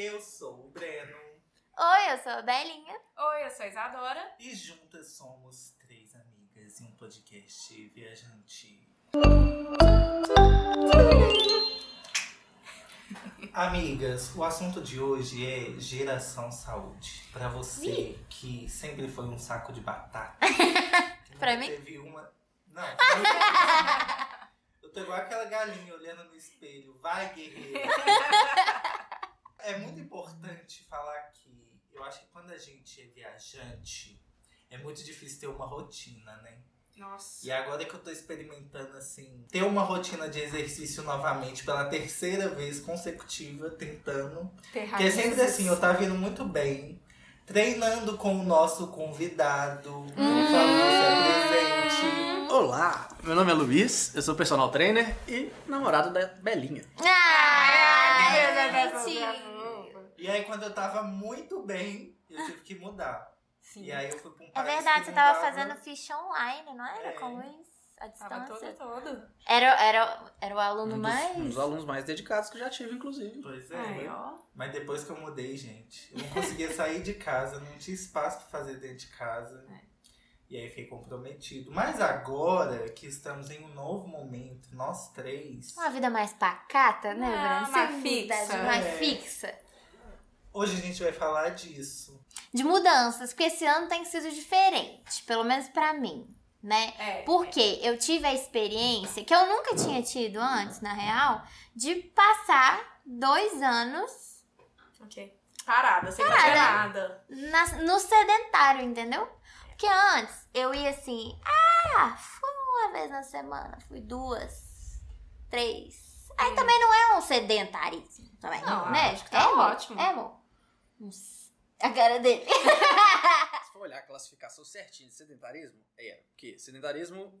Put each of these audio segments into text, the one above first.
Eu sou o Breno Oi, eu sou a Belinha. Oi, eu sou a Isadora. e juntas somos três amigas em um podcast viajante. Amigas, o assunto de hoje é geração saúde. Pra você que sempre foi um saco de batata. nunca mim? Teve uma. Não. eu- Eu tô igual aquela galinha olhando no espelho. Vai, guerreira. É muito importante falar que eu acho que quando a gente é viajante, é muito difícil ter uma rotina, né? Nossa. E agora que eu tô experimentando, assim, ter uma rotina de exercício novamente pela terceira vez consecutiva, tentando. Porque é sempre assim, eu tava indo muito bem, treinando com o nosso convidado. Por favor, se apresente. Olá, meu nome é Luiz, eu sou personal trainer e namorado da Belinha. Ah, Sim. E aí, quando eu tava muito bem, eu tive que mudar. Sim. E aí eu fui pra um É verdade, que você tava dava- fazendo ficha online, não era? É. Com o Luiz? À Tava distância. todo, todo. Era, era, era o aluno Um dos, mais. um dos alunos mais dedicados que eu já tive, inclusive. Pois é. Ó. Mas depois que eu mudei, gente, eu não conseguia sair de casa, não tinha espaço pra fazer dentro de casa. É. E aí fiquei comprometido. Mas agora que estamos em um novo momento, nós três, Uma vida mais pacata, né, Não, Sem fixa. Mais É. fixa. Hoje a gente vai falar disso. De mudanças, porque esse ano tem sido diferente, pelo menos pra mim, né? É. Porque eu tive a experiência, que eu nunca tinha tido antes, na real, de passar dois anos Ok. Parada, sem Parada. fazer nada. na- no sedentário, entendeu? Porque antes eu ia assim, ah, fui uma vez na semana, fui duas, três. Aí Hum. também não é um sedentarismo, também, Não, né? acho que tá é, ótimo. É, amor? Uns- A cara dele. Se for olhar a classificação certinha de sedentarismo, é. Porque sedentarismo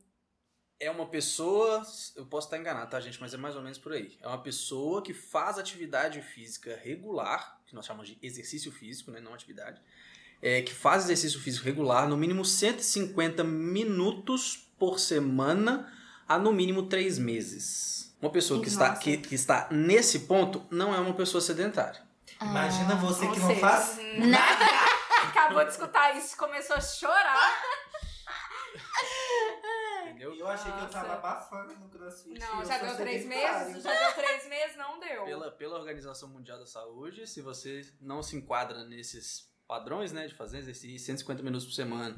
é uma pessoa. Eu posso estar enganado, tá, gente? Mas é mais ou menos por aí. É uma pessoa que faz atividade física regular, que nós chamamos de exercício físico, né? Não atividade. É, que faz exercício físico regular no mínimo 150 minutos por semana a no mínimo 3 meses. Uma pessoa que está, que, que está nesse ponto não é uma pessoa sedentária. Imagina você Ou que não seja, faz Nada. Acabou de escutar isso, começou a chorar. Entendeu? E eu achei que eu Nossa. tava abafando no crossfit. Não, já deu três meses? Já deu três meses? Não deu. pela, pela Organização Mundial da Saúde, se você não se enquadra nesses padrões, né, de fazer exercício 150 minutos por semana.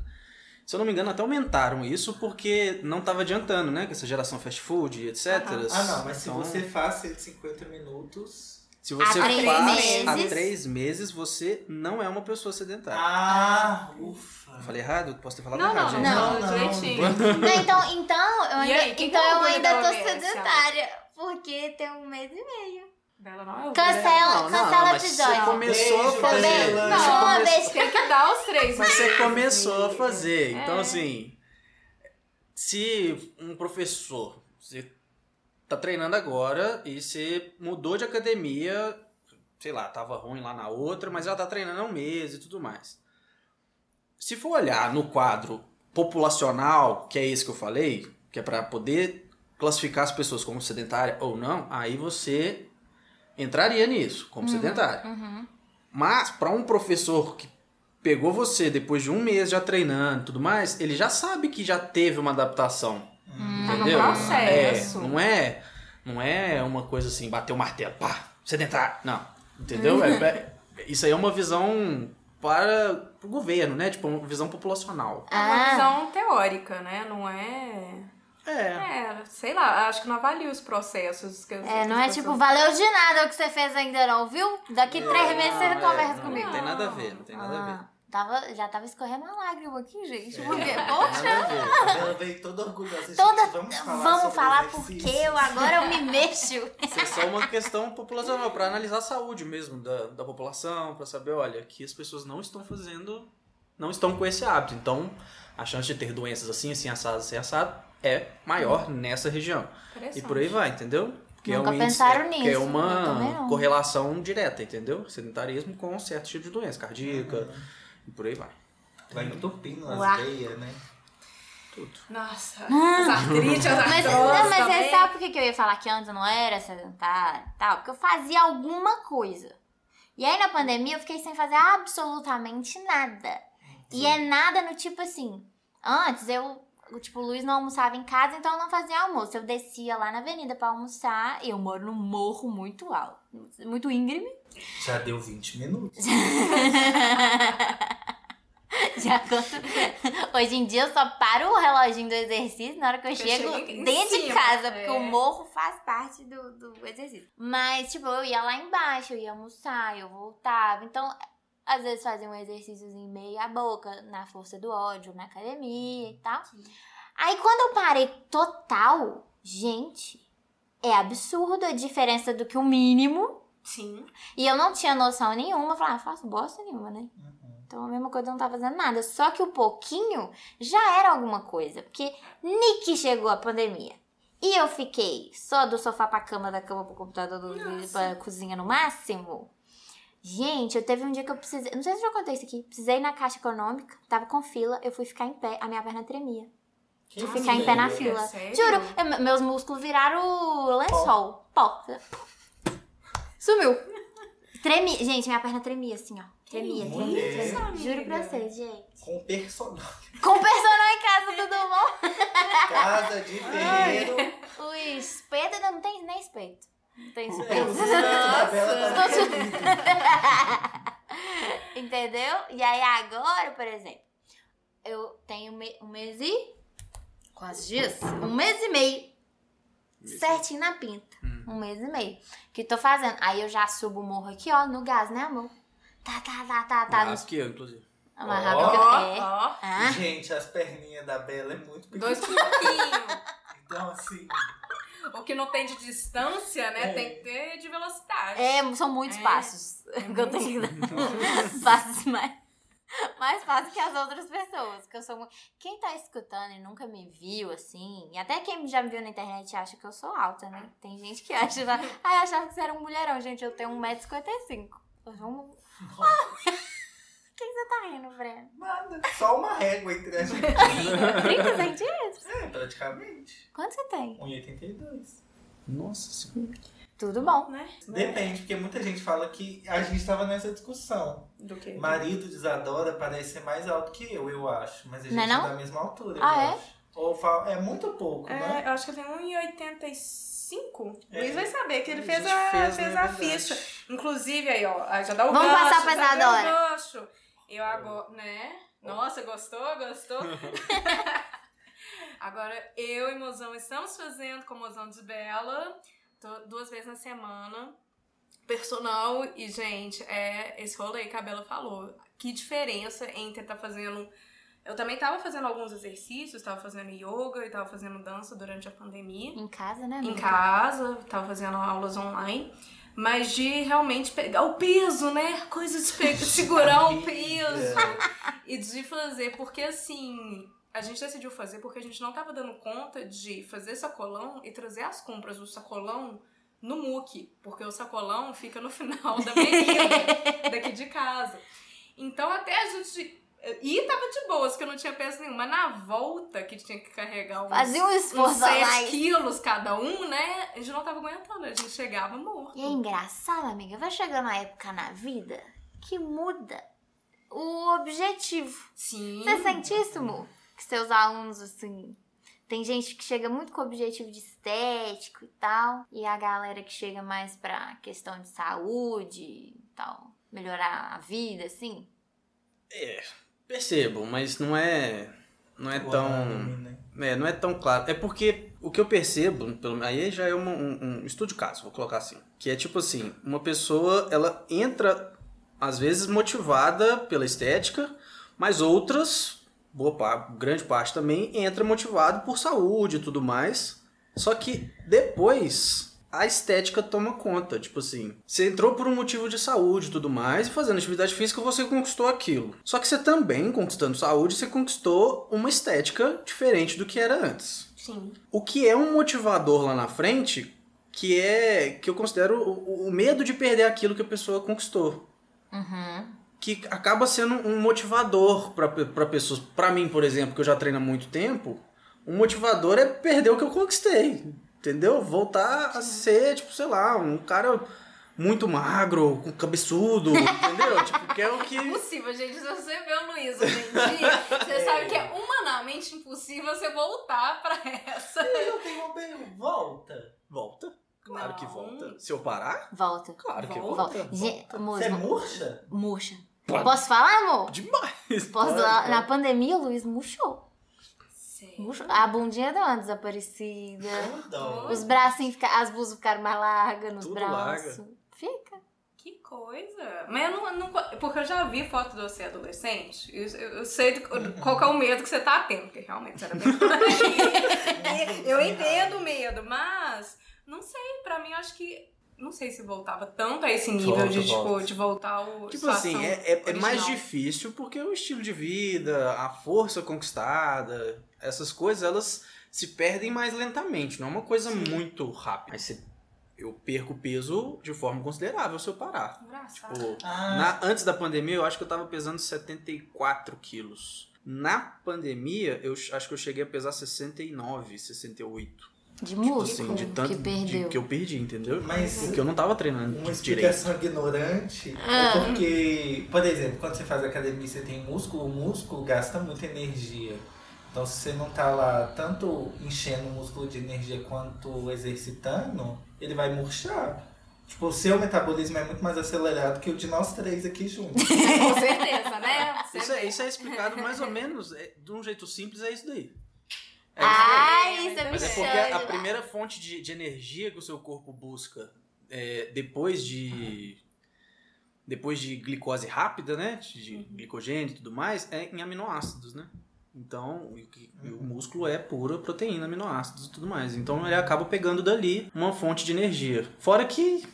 Se eu não me engano, até aumentaram isso porque não estava adiantando, né, com essa geração fast food, etc. Aham. Ah, não, mas se Então, você faz 150 minutos. Se você Há três faz há meses. três meses, você não é uma pessoa sedentária. Ah, ufa. Eu falei errado? Posso ter falado Não, errado, não, gente? Não, não, direitinho. Não, então, então eu E ainda, aí, quem então que eu ainda da tô sedentária. Porque tem um mês e meio. Bela não é o Cancela, Não, não, cancela o mas episódio. Você começou Beijo, a fazer. Bela. Não, Você come- deixa. Tem que dar os três Mas você meses. começou a fazer. Então, É. assim, se um professor, você tá treinando agora e você mudou de academia, sei lá, tava ruim lá na outra, mas ela tá treinando há um mês e tudo mais. Se for olhar no quadro populacional, que é esse que eu falei, que é para poder classificar as pessoas como sedentária ou não, aí você entraria nisso, como sedentária. Uhum. Mas para um professor que pegou você depois de um mês já treinando e tudo mais, ele já sabe que já teve uma adaptação. Tá no entendeu? processo. É, não é, não é uma coisa assim, bater o martelo, pá, sedentário. Não, entendeu? É- é- isso aí é uma visão para o governo, né? Tipo, uma visão populacional. É uma Ah. visão teórica, né? Não é. É. É, sei lá, acho que não avalia os processos. Que É, não é tipo, valeu de nada o que você fez ainda não, viu? Daqui três meses você É, conversa não, comigo. Não tem nada a ver, não tem nada a ver. Tava, já tava escorrendo uma lágrima aqui, gente. É. Porque, poxa, nada a ver. Ela veio toda orgulhosa. toda. Gente, vamos falar, Vamos falar porque eu agora eu me mexo. Isso é só uma questão populacional, para analisar a saúde mesmo da, da população, para saber, olha, aqui as pessoas não estão fazendo, não estão com esse hábito. Então, a chance de ter doenças assim, assim, assado, assim, assado, é maior nessa região. E por aí vai, entendeu? Porque Nunca um índice- pensaram é- nisso, Que é uma correlação direta, entendeu? Sedentarismo com certo tipo de doença, cardíaca, e por aí vai. Vai entupindo as Uá. veias, né? Tudo. Nossa, as artrites, as Mas, não, mas você sabe por que eu ia falar que antes eu não era sedentária e tal? Porque eu fazia alguma coisa. E aí na pandemia eu fiquei sem fazer absolutamente nada. E é nada no tipo assim. Antes eu, tipo, o Luiz não almoçava em casa, então eu não fazia almoço. Eu descia lá na avenida pra almoçar. E eu moro num morro muito alto, muito íngreme. Já deu 20 minutos. Já conto. Hoje em dia eu só paro o reloginho do exercício na hora que eu, eu chego dentro de casa, é. porque o morro faz parte do, do exercício. Mas, tipo, eu ia lá embaixo, eu ia almoçar, eu voltava. Então, às vezes fazia um exercíciozinho meia boca, na força do ódio, na academia e tal. Sim. Aí quando eu parei total, gente, é absurdo a diferença do que o mínimo. Sim. E eu não tinha noção nenhuma, falava, ah, faço bosta nenhuma, né? Uhum. Então a mesma coisa eu não tava fazendo nada. Só que o pouquinho já era alguma coisa. Porque Nick chegou a pandemia. E eu fiquei só do sofá pra cama, da cama pro computador, do, pra cozinha no máximo. Gente, eu teve um dia que eu precisei. Não sei se eu já contei isso aqui. Precisei ir na caixa econômica, tava com fila, eu fui ficar em pé, a minha perna tremia. De ficar em pé na fila. É Juro, eu, meus músculos viraram lençol. Pó. Sumiu. Tremi. Gente, minha perna tremia assim, ó. Tremia, tremia, tremia. Juro pra vocês, gente. Com personal. Com personal em casa, tudo bom? Casa de ferreiro. O espeto ainda não tem nem espeto. Tem Entendeu? E aí agora, por exemplo, eu tenho um mês e. Quase dias? Um mês e meio. Certinho na pinta. Hum. Um mês e meio. Que tô fazendo. Aí eu já subo o morro aqui, ó, no gás, né, amor? Tá, tá, tá, tá, tá. Mais que eu, inclusive. Mais rápido oh, que eu. É. Oh. Ah. Gente, as perninhas da Bela é muito pequenas. Dois pouquinhos. então, assim. O que não tem de distância, né? É. Tem que ter de velocidade. É, são muitos é. passos. É que eu tenho que dar. passos mais. Mais fácil que as outras pessoas. Que eu sou. Quem tá escutando e nunca me viu, assim, e até quem já me viu na internet acha que eu sou alta, né? Tem gente que acha. Ah, eu achava que você era um mulherão, gente. Eu tenho 1,55m. Vamos. que você tá rindo, Breno? Nada. Só uma régua entre a gente. 30 centímetros? É, praticamente. Quanto você tem? 1,82. Nossa senhora. Tudo bom, né? Depende, porque muita gente fala que a gente estava nessa discussão. Do que? Marido de Isadora parece ser mais alto que eu, eu acho. Mas a gente não é, não? é da mesma altura. Ah, é? Acho. Ou fala, é muito pouco, é, né? Eu acho que eu tenho 1,85. É. Luiz vai saber que ele fez a, fez, fez a ficha. Inclusive, aí, ó, já dá o Vamos gancho, passar pra Isadora. Eu agora, né? Nossa, gostou? Gostou? agora, eu e Mozão estamos fazendo com o Mozão de Bela duas vezes na semana. Personal e, gente, é esse rolê que a Bela falou. Que diferença entre estar tá fazendo. Eu também estava fazendo alguns exercícios, estava fazendo yoga e estava fazendo dança durante a pandemia. Em casa, né? Em casa, estava fazendo aulas online mas de realmente pegar o peso, né? Coisa de pegar, segurar o peso e de fazer, porque assim, a gente decidiu fazer porque a gente não tava dando conta de fazer sacolão e trazer as compras do sacolão no muque, porque o sacolão fica no final da avenida daqui de casa. Então até a gente e tava de boas, que eu não tinha peso nenhum. Mas na volta, que tinha que carregar uns, Fazia um esforço uns 7 quilos cada um, né? A gente não tava aguentando, a gente chegava morto. E é engraçado, amiga. Vai chegar uma época na vida que muda o objetivo. Sim. Você sente isso? Que seus alunos, assim... Tem gente que chega muito com objetivo de estético e tal. E a galera que chega mais pra questão de saúde e tal. Melhorar a vida, assim. É, Percebo, mas não é. Não é tão. Né? É, não é tão claro. É porque o que eu percebo, pelo, aí já é um, um, um estudo de caso, vou colocar assim. Que é tipo assim, uma pessoa, ela entra, às vezes, motivada pela estética, mas outras, boa parte, grande parte também, entra motivado por saúde e tudo mais. Só que depois a estética toma conta. Tipo assim, você entrou por um motivo de saúde e tudo mais, e fazendo atividade física você conquistou aquilo. Só que você também, conquistando saúde, você conquistou uma estética diferente do que era antes. Sim. O que é um motivador lá na frente, que é que eu considero o, o medo de perder aquilo que a pessoa conquistou. Uhum. Que acaba sendo um motivador para pessoas. para mim, por exemplo, que eu já treino há muito tempo, um motivador é perder o que eu conquistei. Entendeu? Voltar a ser, tipo, sei lá, um cara muito magro, com cabeçudo, entendeu? Tipo, que é o que. Impossível, gente. Se você vê o Luiz hoje em dia, você sabe que é humanamente impossível você voltar pra essa. Eu tenho uma pergunta. Volta. Volta? Claro Não. que volta. Se eu parar? Volta. Claro que Volta. volta. Volta. Você é murcha? murcha. Pode. Posso falar, amor? Demais. Posso Pode, pode. na pandemia o Luiz murchou. A bundinha deu uma desaparecida. Eu dou. Os bracinhos, fica- as blusas ficaram mais largas nos Tudo braços. Fica. Que coisa. Mas eu não, não- Porque eu já vi foto de você adolescente. Eu, eu- sei do- qual que é o medo que você tá tendo, porque realmente você era bem. eu entendo o medo, mas não sei, pra mim eu acho que. Não sei se voltava tanto a esse nível Volta, de, tipo, volta. de voltar ao. Tipo situação assim, é, é- é mais difícil porque o estilo de vida, a força conquistada, essas coisas, elas se perdem mais lentamente. Não é uma coisa muito rápida. Mas você- eu perco peso de forma considerável se eu parar. Engraçado. Tipo, Ah, na- antes da pandemia, eu acho que eu tava pesando 74 quilos. Na pandemia, eu ch- acho que eu cheguei a pesar 69, 68. De Tipo músculo assim, de tanto que de- perdeu. que eu perdi, entendeu? Mas- Porque eu não tava treinando Uma direito. explicação ignorante Ah. é porque, por exemplo, quando você faz academia e você tem músculo, o músculo gasta muita energia. Então, se você não tá lá tanto enchendo o músculo de energia quanto exercitando, ele vai murchar. Tipo, o seu metabolismo é muito mais acelerado que o de nós três aqui juntos. Com certeza, né? Isso é, isso é explicado mais ou menos, é, de um jeito simples, é isso daí. É Ai, isso isso é. Mas é porque a primeira fonte de, de energia que o seu corpo busca é, depois de. Depois de glicose rápida, né? De de glicogênio e tudo mais, é em aminoácidos, né? Então, o, o músculo é pura proteína, aminoácidos e tudo mais. Então ele acaba pegando dali uma fonte de energia. Fora que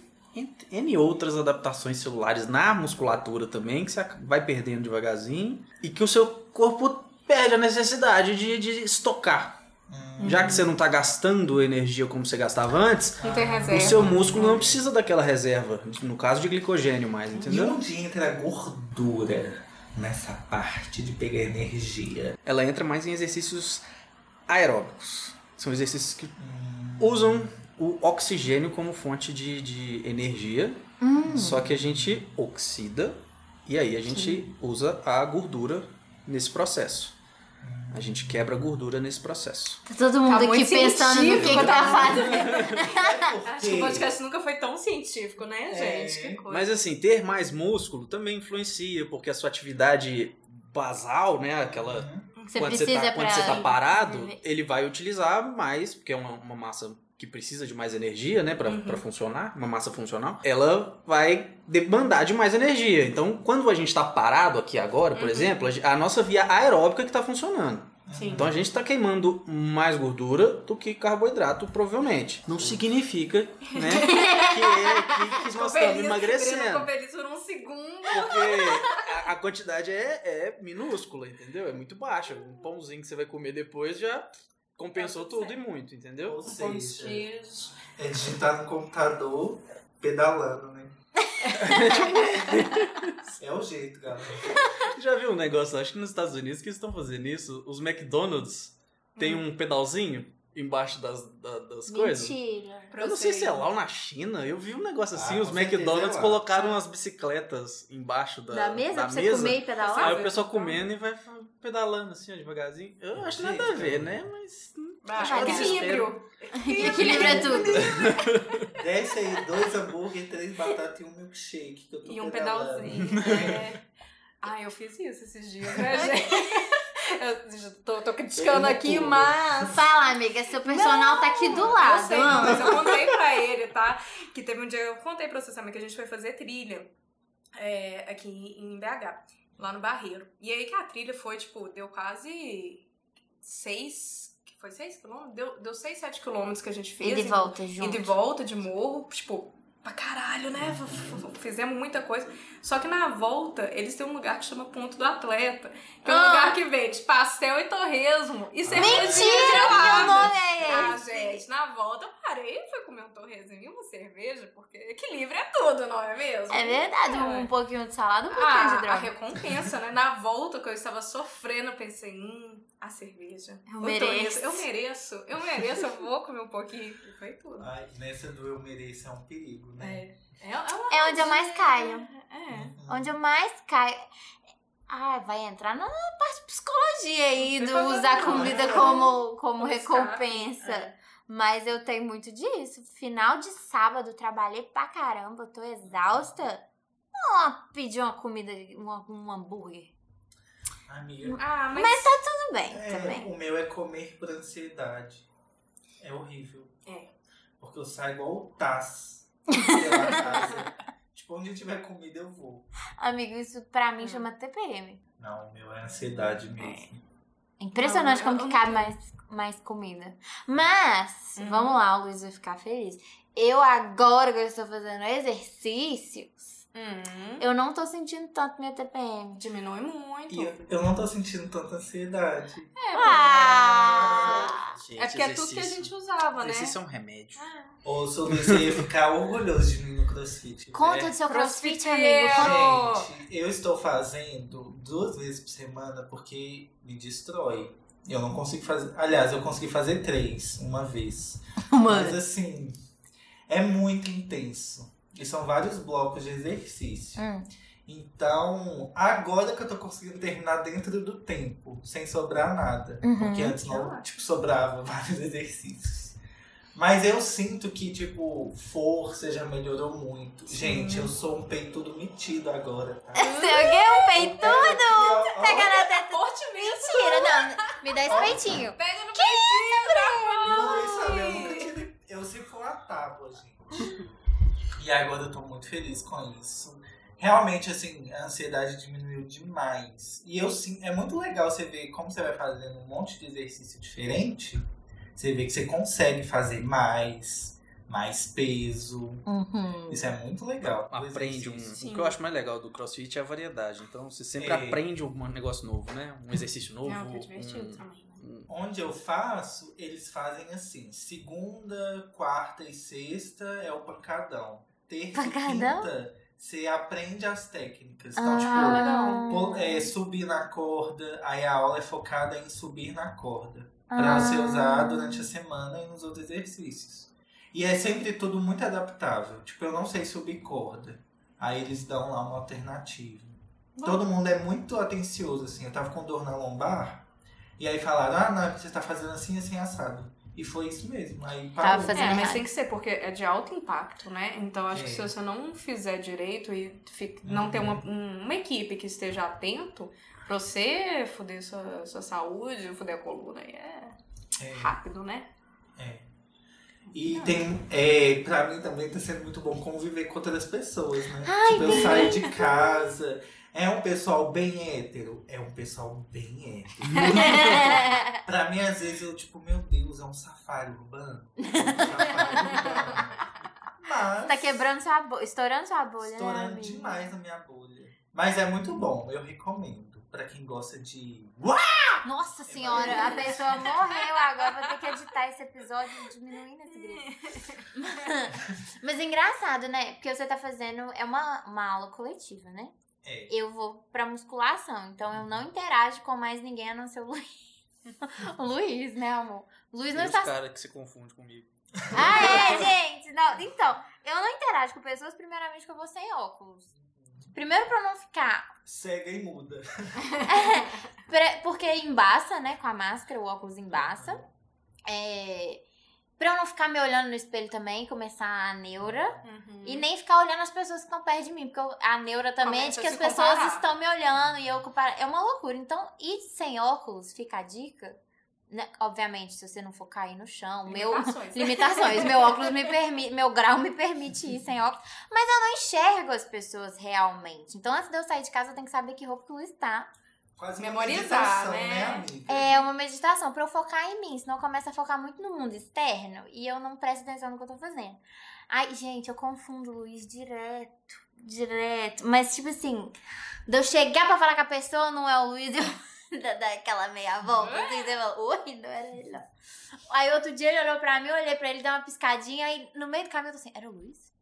N outras adaptações celulares na musculatura também, que você vai perdendo devagarzinho, e que o seu corpo perde a necessidade de, de estocar. Já que você não está gastando energia como você gastava antes, o seu músculo não precisa daquela reserva. No caso de glicogênio mais, E entendeu? onde entra a gordura nessa parte de pegar energia? Ela entra mais em exercícios aeróbicos. São exercícios que usam o oxigênio como fonte de, de energia, só que a gente oxida e aí a gente usa a gordura nesse processo. A gente quebra a gordura nesse processo. Tá todo mundo Tá aqui pensando no que, que tá tá? fazendo. Acho que o podcast nunca foi tão científico, né, É. gente? Que coisa. Mas assim, ter mais músculo também influencia, porque a sua atividade basal, né, aquela Você quando precisa você tá, quando você tá parado, ele vai utilizar mais, porque é uma, uma massa que precisa de mais energia, né, pra, Uhum. funcionar, uma massa funcional, ela vai demandar de mais energia. Então, quando a gente tá parado aqui agora, Uhum. por exemplo, a nossa via aeróbica que tá funcionando. Sim. Então a gente tá queimando mais gordura do que carboidrato, provavelmente. Não significa, né, que, é, que, que nós estamos emagrecendo. Ficou feliz por um segundo. Porque a, a quantidade é, é minúscula, entendeu? É muito baixa. Um pãozinho que você vai comer depois já compensou Tá tudo tudo e muito, entendeu? Ou seja, é digitar no computador pedalando, né? é o jeito, galera. Já viu um negócio, acho que nos Estados Unidos, que eles estão fazendo isso? Os McDonald's tem Hum. um pedalzinho embaixo das, da- das coisas. Mentira. Eu não sei se é lá ou na China. Eu vi um negócio assim, Ah, os McDonald's é lá. colocaram umas bicicletas embaixo da, Da mesa da pra você mesa. comer e pedalar? Aí Ah, o pessoal então. comendo e vai pedalando assim, ó, devagarzinho. Eu acho Gente, nada a ver, né? Mas. Acho que dar equilíbrio. Equilíbrio é tudo. Desce aí dois hambúrguer, três batatas e um milkshake. Que eu tô E um pedalando. pedalzinho. É. Ah, eu fiz isso esses dias, né, gente? Eu tô, tô criticando Eu aqui, pulo. mas. Fala, amiga, seu personal tá aqui do Eu lado. sei, amo. mas eu contei pra ele, tá? Que teve um dia, eu contei pra você também que a gente foi fazer trilha é, aqui em BH, lá no Barreiro. E aí que a trilha foi, tipo, deu quase seis. Foi seis quilômetros? Deu, deu seis, sete quilômetros que a gente fez. E de volta E junto. de volta de morro, tipo, pra caralho, né? Fizemos muita coisa. Só que na volta, eles têm um lugar que chama Ponto do Atleta. Que é um Ah. lugar que vende pastel e torresmo. E cerveja Mentira, meu gelada. nome é Ah, gente, na volta eu parei e fui comer um torresmo e uma cerveja, porque equilíbrio é tudo, não é mesmo? É verdade, É. um pouquinho de salada, um pouquinho Ah, de a droga. recompensa, né? Na volta que eu estava sofrendo, eu pensei, hum, a cerveja. Eu mereço. Eu mereço, eu mereço, eu vou comer um pouquinho. E foi tudo. Ai, nessa do eu mereço é um perigo, né? É, é, uma É onde eu mais caio. É. Uhum. Onde eu mais caio. Ah, vai entrar na parte de psicologia aí, do usar comida como, como Um recompensa. é. Mas eu tenho muito disso. Final de sábado, trabalhei pra caramba, eu tô exausta. Não, pedir uma comida, uma- um hambúrguer. Amiga, Ah, mas, Mas tá tudo bem é, também. o meu é comer por ansiedade. É horrível. É. Porque eu saio igual o Taz pela casa. tipo, onde tiver comida eu vou. Amigo, isso pra mim Hum. chama TPM. Não, o meu é ansiedade mesmo. É Impressionante Não, como que cabe mais, mais comida. Mas, Uhum. vamos lá, o Luiz vai ficar feliz. Eu agora que eu estou fazendo exercícios, Hum, eu não tô sentindo tanto minha TPM. diminui muito. E eu, eu não tô sentindo tanta ansiedade. É, Ah! Gente, é porque é tudo que a gente usava, né? Exercício é um remédio. Ou se Luiz ia ficar orgulhoso de mim no crossfit. Conta né? do seu crossfit, Crossfiteiro. amigo. Gente, eu estou fazendo duas vezes por semana porque me destrói. Eu não consigo fazer. Aliás, eu consegui fazer três uma vez. Mas assim, é muito intenso. E são vários blocos de exercício. Hum. Então, agora que eu tô conseguindo terminar dentro do tempo, sem sobrar nada. Uhum. Porque antes não, tipo, sobrava vários exercícios. Mas eu sinto que, tipo, força já melhorou muito. Gente, eu sou um peitudo metido agora, tá? Que é um peito? Pega aqui, ó, ó. Pega na teta. Forte mesmo. Mentira, não. Me dá esse peitinho. Pega no Não, isso, sabe, eu nunca tive. Eu sempre fui uma tábua, gente. E agora eu tô muito feliz com isso. Realmente, assim, a ansiedade diminuiu demais. E eu sim, é muito legal você ver como você vai fazendo um monte de exercício diferente. Você vê que você consegue fazer mais, mais peso. Uhum. Isso é muito legal. o Aprende um. exercício. O que eu acho mais legal do CrossFit é a variedade. Então você sempre É. aprende um negócio novo, né? Um exercício novo. Não, que é divertido um- também. né? Onde eu faço, eles fazem assim: segunda, quarta e sexta é o pancadão. Terça Pancadão? e quinta, você aprende as técnicas. Então, Ah, tipo, pô- é, subir na corda, aí a aula é focada em subir na corda. Pra Ah. você usar durante a semana e nos outros exercícios. E é sempre tudo muito adaptável. Tipo, eu não sei subir corda. Aí eles dão lá uma alternativa. Todo mundo é muito atencioso, assim. Eu tava com dor na lombar. E aí falaram, ah, não, é você tá fazendo assim, assim, assado. E foi isso mesmo. Aí Tava parou. fazendo É, mas tem que ser, porque é de alto impacto, né? Então acho É. que se você não fizer direito e fi- não ter uma, um- uma equipe que esteja atento, pra você foder sua, sua saúde, foder a coluna, aí é É, rápido, né? é. E tem, é, pra mim também tá sendo muito bom conviver com outras pessoas, né? tipo, eu saio de casa. É um pessoal bem hétero? É um pessoal bem hétero. pra mim, às vezes, eu, tipo, meu Deus, é um safari urbano. É um safari urbano. Mas. Tá quebrando sua bolha, estourando sua bolha, né, Estourando amigo? demais na minha bolha. Mas é muito bom, eu recomendo. Pra quem gosta de. Nossa senhora, a pessoa morreu agora. Vou ter que editar esse episódio diminuindo esse grito. Mas é engraçado, né? Porque você tá fazendo. É uma, uma aula coletiva, né? É. Eu vou pra musculação, então eu não interajo com mais ninguém a não ser o Luiz. O Luiz, né, amor? O Luiz não Tem os está. caras que se confundem comigo. Ah, é, gente! Não, então, eu não interajo com pessoas, primeiramente, que eu vou sem óculos. Primeiro pra eu não ficar Cega e muda. Porque embaça, né? Com a máscara, o óculos embaça. É... Pra eu não ficar me olhando no espelho também, começar a neura. Uhum. E nem ficar olhando as pessoas que estão perto de mim. Porque eu- a neura também Começa é de que as pessoas comparar. estão me olhando e eu comparar. É uma loucura. Então, ir sem óculos, fica a dica. né? Obviamente, se você não for cair no chão. Meu, Limitações. limitações. Meu óculos me permite, meu grau me permite ir sem óculos. Mas eu não enxergo as pessoas realmente. Então, antes de eu sair de casa, eu tenho que saber que roupa que o Luiz tá. Quase Memorizar, né? amiga? É uma meditação pra eu focar em mim, senão eu começo a focar muito no mundo externo e eu não presto atenção no que eu tô fazendo. Ai, gente, eu confundo o Luiz direto, direto. Mas, tipo assim, de eu chegar pra falar com a pessoa, não é o Luiz, eu dá dá aquela meia volta, assim, você fala, oi, não era ele, não. Aí outro dia ele olhou pra mim, eu olhei pra ele, deu uma piscadinha, aí no meio do caminho eu tô assim, era o Luiz?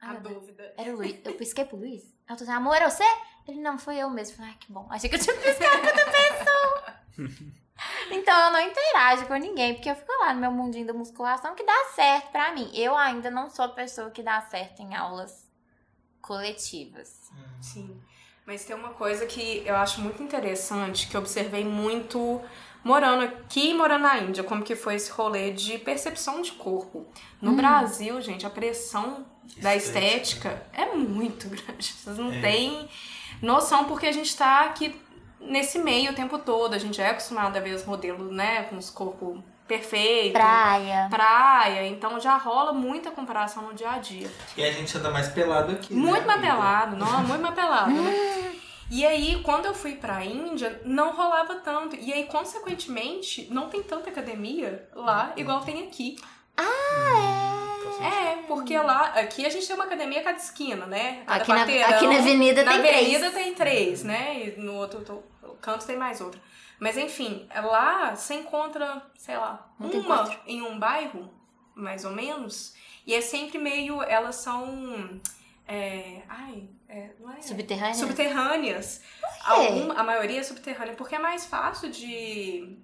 Ai, A meu Deus. dúvida. Era o Luiz. Eu pisquei pro Luiz. Eu tô assim, amor, era você? Ele, não, foi eu mesmo. Falei, ai, que bom. Achei que eu tinha piscado com outra pessoa. Então eu não interajo com ninguém, porque eu fico lá no meu mundinho da musculação que dá certo pra mim. Eu ainda não sou a pessoa que dá certo em aulas coletivas. Sim. Mas tem uma coisa que eu acho muito interessante, que eu observei muito morando aqui e morando na Índia, como que foi esse rolê de percepção de corpo. No hum. Brasil, gente, a pressão da estética é muito grande. Vocês não é. têm noção porque a gente tá aqui nesse meio o tempo todo. A gente é acostumado a ver os modelos, né, com os corpos perfeitos. Praia. Praia. Então já rola muita comparação no dia a dia. E a gente anda mais pelado aqui. Né, muito né, mais pelado, não, muito mais pelado, né? E aí, quando eu fui pra Índia, não rolava tanto. E aí, consequentemente, não tem tanta academia lá igual tem aqui. Ah, é? É, porque lá, aqui a gente tem uma academia a cada esquina, né? Cada aqui, na, aqui na avenida na tem três. Na avenida tem três, né? E no outro canto tem mais outra. Mas enfim, lá você encontra, sei lá, não uma em um bairro, mais ou menos. E é sempre meio. Elas são. É, ai, é, não é? Subterrâneas? Subterrâneas. Alguma, a maioria é subterrânea, porque é mais fácil de,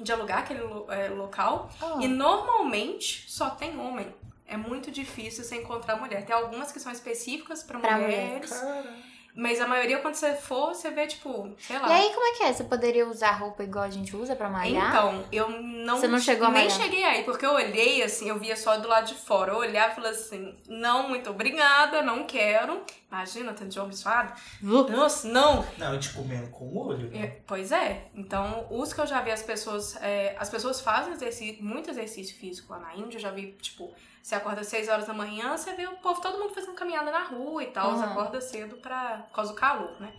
de alugar aquele é, local. Oh. E normalmente só tem homem. É muito difícil você encontrar mulher. Tem algumas que são específicas para mulheres. Mulher. Mas a maioria, quando você for, você vê, tipo, sei lá. E aí, como é que é? Você poderia usar roupa igual a gente usa pra malhar? Então, eu não. Você não chegou a malhar? Nem cheguei aí, porque eu olhei assim, eu via só do lado de fora. Eu olhava e falei assim: não, muito obrigada, não quero. Imagina, tanto de homem suado. Uh. Nossa, não. Não, te comendo com o olho. Né? É, pois é. Então, os que eu já vi as pessoas. É, as pessoas fazem exercício, muito exercício físico lá na Índia. Eu já vi, tipo você acorda às 6 horas da manhã, você vê o povo, todo mundo fazendo caminhada na rua e tal. Uhum. Você acorda cedo pra, por causa do calor, né?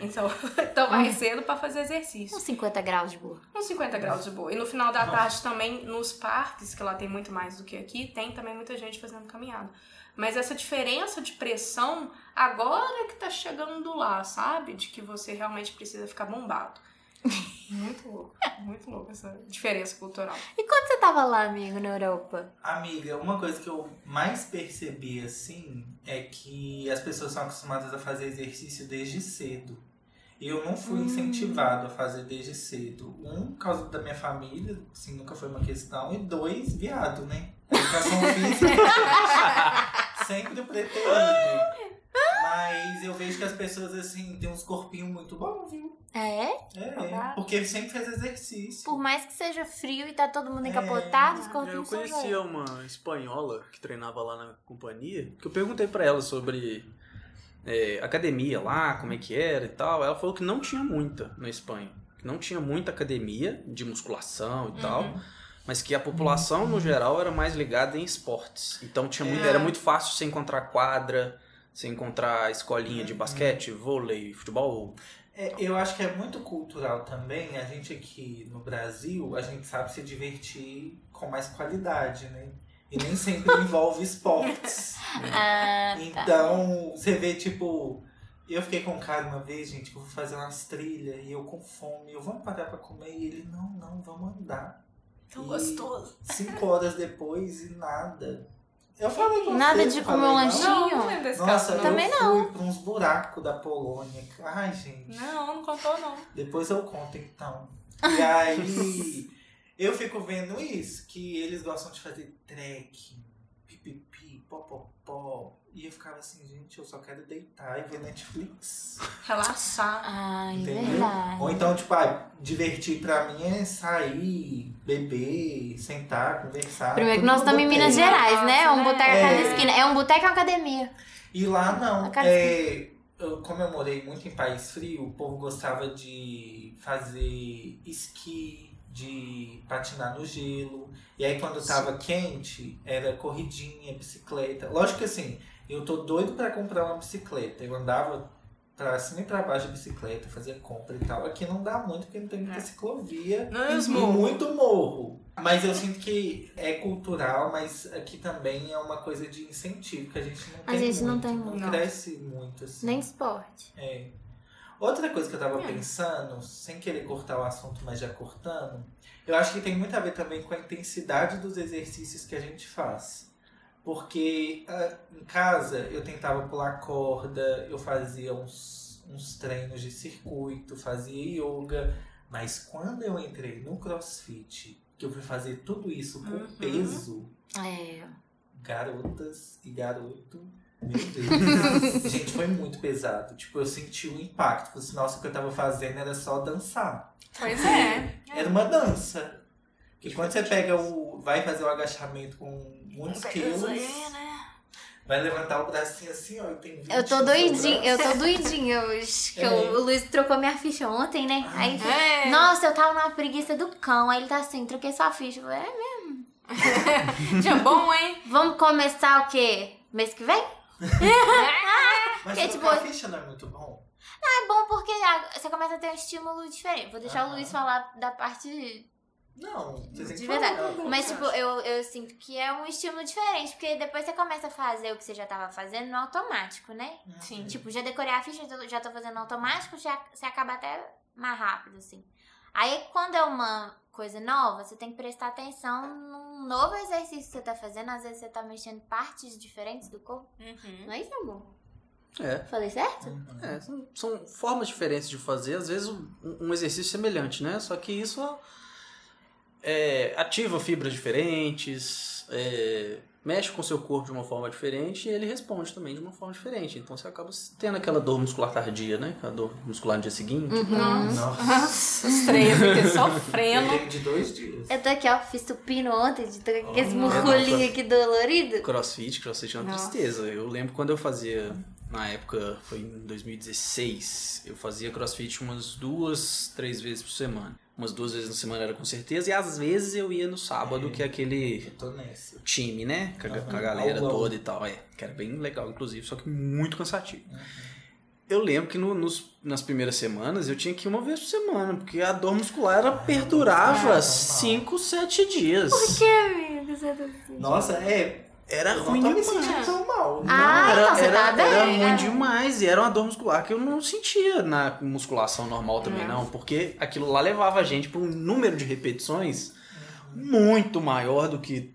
Então, então vai cedo para fazer exercício. Uns 50 graus de boa. Uns 50 graus de boa. E no final da tarde também, nos parques, que lá tem muito mais do que aqui, tem também muita gente fazendo caminhada. Mas essa diferença de pressão, agora que tá chegando lá, sabe? De que você realmente precisa ficar bombado. Muito louco, muito louco essa diferença cultural. E quando você tava lá, amigo, na Europa? Amiga, uma coisa que eu mais percebi, assim, é que as pessoas são acostumadas a fazer exercício desde cedo. Eu não fui hum. incentivado a fazer desde cedo. Um, por causa da minha família, assim, nunca foi uma questão. E dois, viado, né? Educação física sempre pretende. Mas eu vejo que as pessoas, assim, têm uns corpinhos muito bons, viu? É? É, porque ele sempre fez exercício. Por mais que seja frio e tá todo mundo é. encapotado, é. os corpinhos Eu conhecia uma espanhola que treinava lá na companhia, que eu perguntei para ela sobre é, academia lá, como é que era e tal. Ela falou que não tinha muita na Espanha. Que não tinha muita academia de musculação e uhum. tal. Mas que a população, no geral, era mais ligada em esportes. Então tinha muito, é. era muito fácil você encontrar quadra, você encontrar escolinha de uhum. basquete, vôlei, futebol. É, eu acho que é muito cultural também. A gente aqui no Brasil, a gente sabe se divertir com mais qualidade, né? E nem sempre envolve esportes. Né? Ah, tá. então, você vê, tipo, eu fiquei com um cara uma vez, gente, que eu vou fazer umas trilhas e eu com fome. Eu vou parar pra comer e ele, não, não, vamos andar. Tão e gostoso. Cinco horas depois e nada. Eu falei com Nada de comer um lanchinho? Não, não lembro desse Nossa, caso, não. Também eu não. fui pra uns buracos da Polônia. Ai, gente. Não, não contou não. Depois eu conto então. E aí, eu fico vendo isso, que eles gostam de fazer trekking, pipipi, popopó. E eu ficava assim, gente, eu só quero deitar e ver Netflix. Relaxar. Ai, Entendeu? verdade. Ou então, tipo, ah, divertir pra mim é sair, beber, sentar, conversar. Primeiro que nós estamos em Minas Gerais, né? É um boteco a cada esquina. É um boteco e uma academia. E lá não. É, eu, como eu morei muito em país frio, o povo gostava de fazer esqui, de patinar no gelo. E aí quando tava quente, era corridinha, bicicleta. Lógico que assim, eu tô doido para comprar uma bicicleta. Eu andava pra cima e pra baixo de bicicleta, fazia compra e tal. Aqui não dá muito porque não tem muita é. ciclovia não, é e muito morro. Mas eu sinto que é cultural, mas aqui também é uma coisa de incentivo, que a gente não a tem gente muito, não tem muito. Não cresce muito assim. Nem esporte. É. Outra coisa que eu tava é. pensando, sem querer cortar o assunto, mas já cortando, eu acho que tem muito a ver também com a intensidade dos exercícios que a gente faz. Porque uh, em casa eu tentava pular corda, eu fazia uns, uns treinos de circuito, fazia yoga, Mas quando eu entrei no crossfit, que eu fui fazer tudo isso com uhum. peso. É. Garotas e garoto. Meu Deus. Gente, foi muito pesado. Tipo, eu senti o impacto. Falei assim, nossa, o que eu tava fazendo era só dançar. Pois é. Era uma dança. Porque quando você pega o. vai fazer o agachamento com muitos quilos. É, né? Vai levantar o bracinho assim, ó, e tem 20 Eu tô doidinha, eu tô doidinha hoje. Que é. o, o Luiz trocou minha ficha ontem, né? Ah, aí, é. nossa, eu tava numa preguiça do cão. Aí ele tá assim, troquei sua ficha. Eu falei, é mesmo? Dia bom, hein? Vamos começar o quê? Mês que vem? Mas que, tipo, a ficha não é muito bom? Não, é bom porque você começa a ter um estímulo diferente. Vou deixar o Luiz falar da parte não, você tem que De verdade. Falar, Mas, tipo, eu, eu sinto que é um estímulo diferente, porque depois você começa a fazer o que você já tava fazendo no automático, né? Uhum. Sim. Tipo, já decorei a ficha, já tô fazendo no automático, já, você acaba até mais rápido, assim. Aí, quando é uma coisa nova, você tem que prestar atenção num novo exercício que você tá fazendo. Às vezes você tá mexendo partes diferentes do corpo. Uhum. Não é isso, amor? É. Falei certo? É, são, são, formas diferentes de fazer, às vezes um, um exercício semelhante, né? Só que isso é, ativa fibras diferentes, é, mexe com o seu corpo de uma forma diferente e ele responde também de uma forma diferente. Então você acaba tendo aquela dor muscular tardia, né? A dor muscular no dia seguinte. Uhum. Nossa. Os três aqui sofrendo. de dois dias. Eu tô aqui, ó, fiz tupino ontem, de tô com aqueles musculinhos aqui doloridos. Crossfit, crossfit é uma Nossa. tristeza. Eu lembro quando eu fazia na época foi em 2016, eu fazia crossfit umas duas, três vezes por semana umas duas vezes na semana era com certeza, e às vezes eu ia no sábado, é, que é aquele time, né? Com a, uhum. com a galera toda e tal. É, que era bem legal, inclusive, só que muito cansativo. Uhum. Eu lembro que no, nos, nas primeiras semanas eu tinha que ir uma vez por semana, porque a dor muscular ela perdurava 5, 7 dias. Por que, amigo? Nossa, é, era eu ruim não demais. Me tão mal. Ah, era, então você era, tá bem. Era ruim né? demais. E era uma dor muscular que eu não sentia na musculação normal também, não. Porque aquilo lá levava a gente para um número de repetições muito maior do que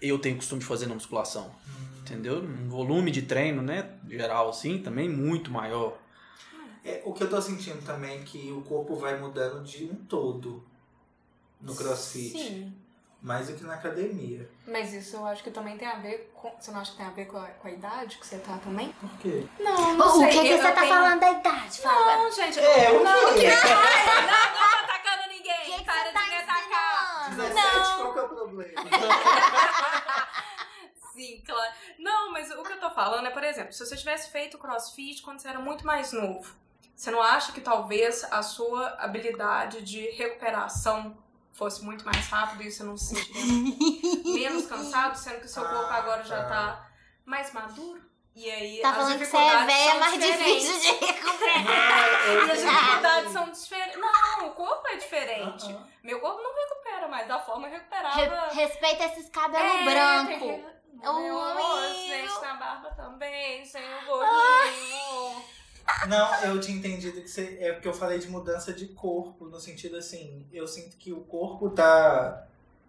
eu tenho costume de fazer na musculação. Entendeu? Um volume de treino, né? Geral, assim, também muito maior. É, o que eu tô sentindo também é que o corpo vai mudando de um todo no crossfit. Sim mais do que na academia. Mas isso eu acho que também tem a ver com. Você não acha que tem a ver com a, com a idade que você tá também? Por quê? Não, não o sei. O que, que você tá tenho... falando da idade? Fala. Não, gente. É, eu, não, não, não, não, tá atacando ninguém. Que Para tá de me atacar. 17, não. qual que é o problema? Sim, claro. Não, mas o que eu tô falando é, por exemplo, se você tivesse feito crossfit quando você era muito mais novo, você não acha que talvez a sua habilidade de recuperação fosse muito mais rápido e você não se sentiria menos cansado, sendo que o seu corpo ah, agora já tá. tá mais maduro. E aí tá as falando que você é velha, mais difícil de recuperar. as dificuldades são diferentes. Não, o corpo é diferente. Uh -huh. Meu corpo não recupera mais da forma que recuperava. Re respeita esses cabelos é, brancos. Que... Meu rosto, gente, na barba também, sem o gordinho. Não, eu tinha entendido que você, é porque eu falei de mudança de corpo, no sentido assim, eu sinto que o corpo tá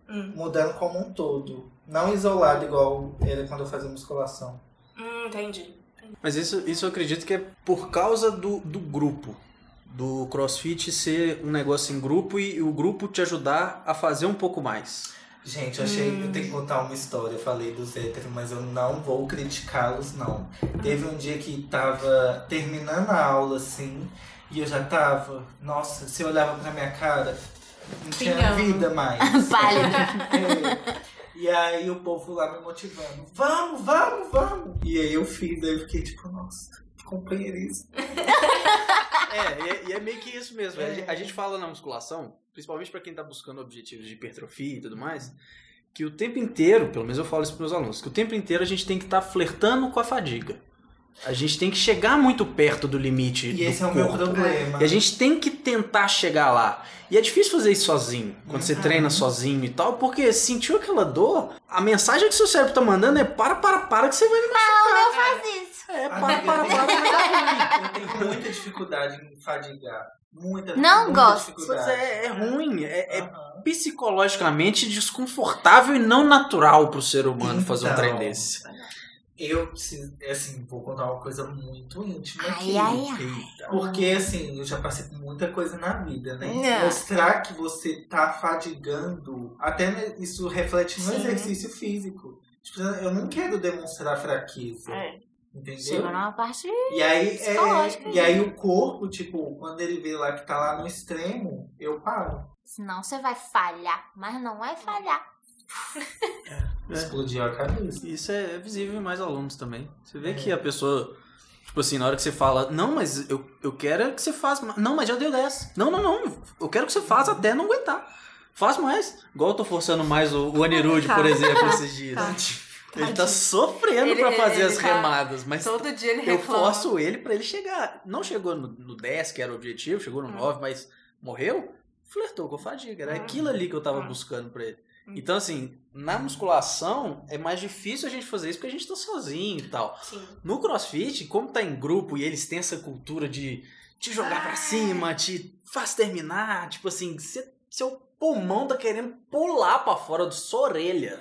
hum. mudando como um todo. Não isolado igual era quando eu fazia musculação. Hum, entendi. Mas isso, isso eu acredito que é por causa do, do grupo. Do crossfit ser um negócio em grupo e o grupo te ajudar a fazer um pouco mais. Gente, eu achei. Hum. Eu tenho que contar uma história. Eu falei dos héteros, mas eu não vou criticá-los, não. Teve um dia que tava terminando a aula, assim, e eu já tava. Nossa, se eu olhava pra minha cara, não tinha vida mais. Pálida. é. E aí o povo lá me motivando. Vamos, vamos, vamos. E aí eu fiz, aí eu fiquei tipo, nossa, que companheirismo. é, e é, e é meio que isso mesmo. É. A gente fala na musculação principalmente para quem está buscando objetivos de hipertrofia e tudo mais, que o tempo inteiro, pelo menos eu falo isso para meus alunos, que o tempo inteiro a gente tem que estar tá flertando com a fadiga. A gente tem que chegar muito perto do limite. E esse é o meu problema. E a gente tem que tentar chegar lá. E é difícil fazer isso sozinho, quando uhum. você treina sozinho e tal, porque sentiu aquela dor, a mensagem que seu cérebro tá mandando é para, para, para que você vai me machucar. Ah, o meu faz isso. É, para, para, para, para, para. Eu tenho muita dificuldade em fadigar. Muita, não muita gosto. É, é ruim, é, uhum. é, psicologicamente desconfortável e não natural pro ser humano então, fazer um trem desse. Eu preciso, assim, vou contar uma coisa muito íntima aqui. Ai, ai, ai. Porque, assim, eu já passei por muita coisa na vida, né? É. Mostrar que você tá fadigando, até isso reflete no Sim. exercício físico. Tipo, eu não quero demonstrar fraqueza. É. Entendeu? Chega numa parte. E aí, é, Psicológica, e aí o corpo, tipo, quando ele vê lá que tá lá no extremo, eu paro. Senão você vai falhar. Mas não vai falhar. Explodiu a cabeça. Isso é visível em mais alunos também. Você vê que a pessoa, tipo assim, na hora que você fala, não, mas eu, eu quero que você faça. Não, mas já deu 10. Não, não, não. Eu quero que você faça até não aguentar. Faz mais. Igual eu tô forçando mais o, o Anirudh, por exemplo, esses dias. Ele tá sofrendo Ele- pra fazer ele as tá- remadas, mas Todo dia ele eu reclama. forço ele pra ele chegar. Não chegou no, no 10, que era o objetivo, chegou no Hum. 9, mas morreu, flertou com a fadiga. Era Hum. aquilo ali que eu tava Hum. buscando pra ele. Hum. Então, assim, na musculação é mais difícil a gente fazer isso porque a gente tá sozinho e tal. Sim. No crossfit, como tá em grupo e eles têm essa cultura de te jogar pra Ah. cima, te faz terminar, tipo assim, cê- seu pulmão tá querendo pular pra fora da sua orelha.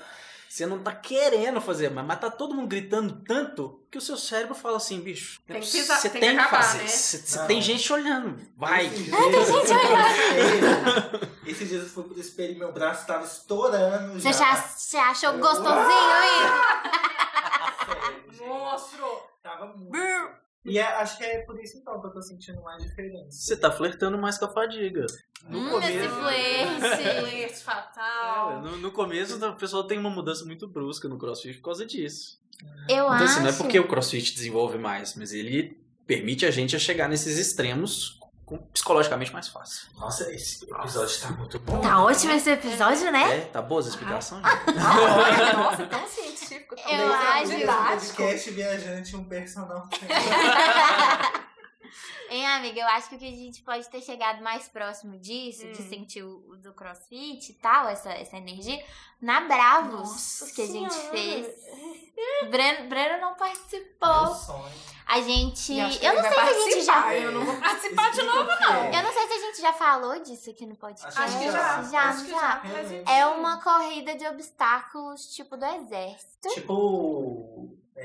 Você não tá querendo fazer, mas, mas tá todo mundo gritando tanto que o seu cérebro fala assim, bicho, Tem que pisar, você tem tem que acabar, fazer. né? Cê- cê Não. tem gente olhando. Vai. Esses Ai, tem dias- gente olhando. Esses dias eu fui pro espelho e meu braço tava estourando Você, já. já, você achou gostosinho, amigo? Sério, Monstro! Tava muito. E é- acho que é por isso então que eu tô sentindo mais diferença. Você tá flertando mais com a fadiga. No Hum, começo. esse flerte. Flerte É, fatal. no, no começo, o pessoal tem uma mudança muito brusca no crossfit por causa disso. Eu Então, acho. assim, não é porque o crossfit desenvolve mais, mas ele permite a gente a chegar nesses extremos com- psicologicamente mais fácil. Nossa, esse episódio tá muito bom. Tá ótimo esse episódio, né? É, tá boa essa explicação? Olha, Nossa, tão científico. tão Eu acho- Um podcast viajante, um personal. Hein, amiga, eu acho que o que a gente pode ter chegado mais próximo disso, de Hum. sentir o, o do crossfit e tal, essa, essa energia, na Bravos, Nossa que a gente Senhora. fez. Breno, Breno não Meu participou. sonho. A gente. Eu não sei se a gente já. Eu não vou participar de novo, não. Eu não sei se a gente já falou disso aqui no podcast. Acho que já, Já, acho que já. já. É uma corrida de obstáculos, tipo do exército. Tipo,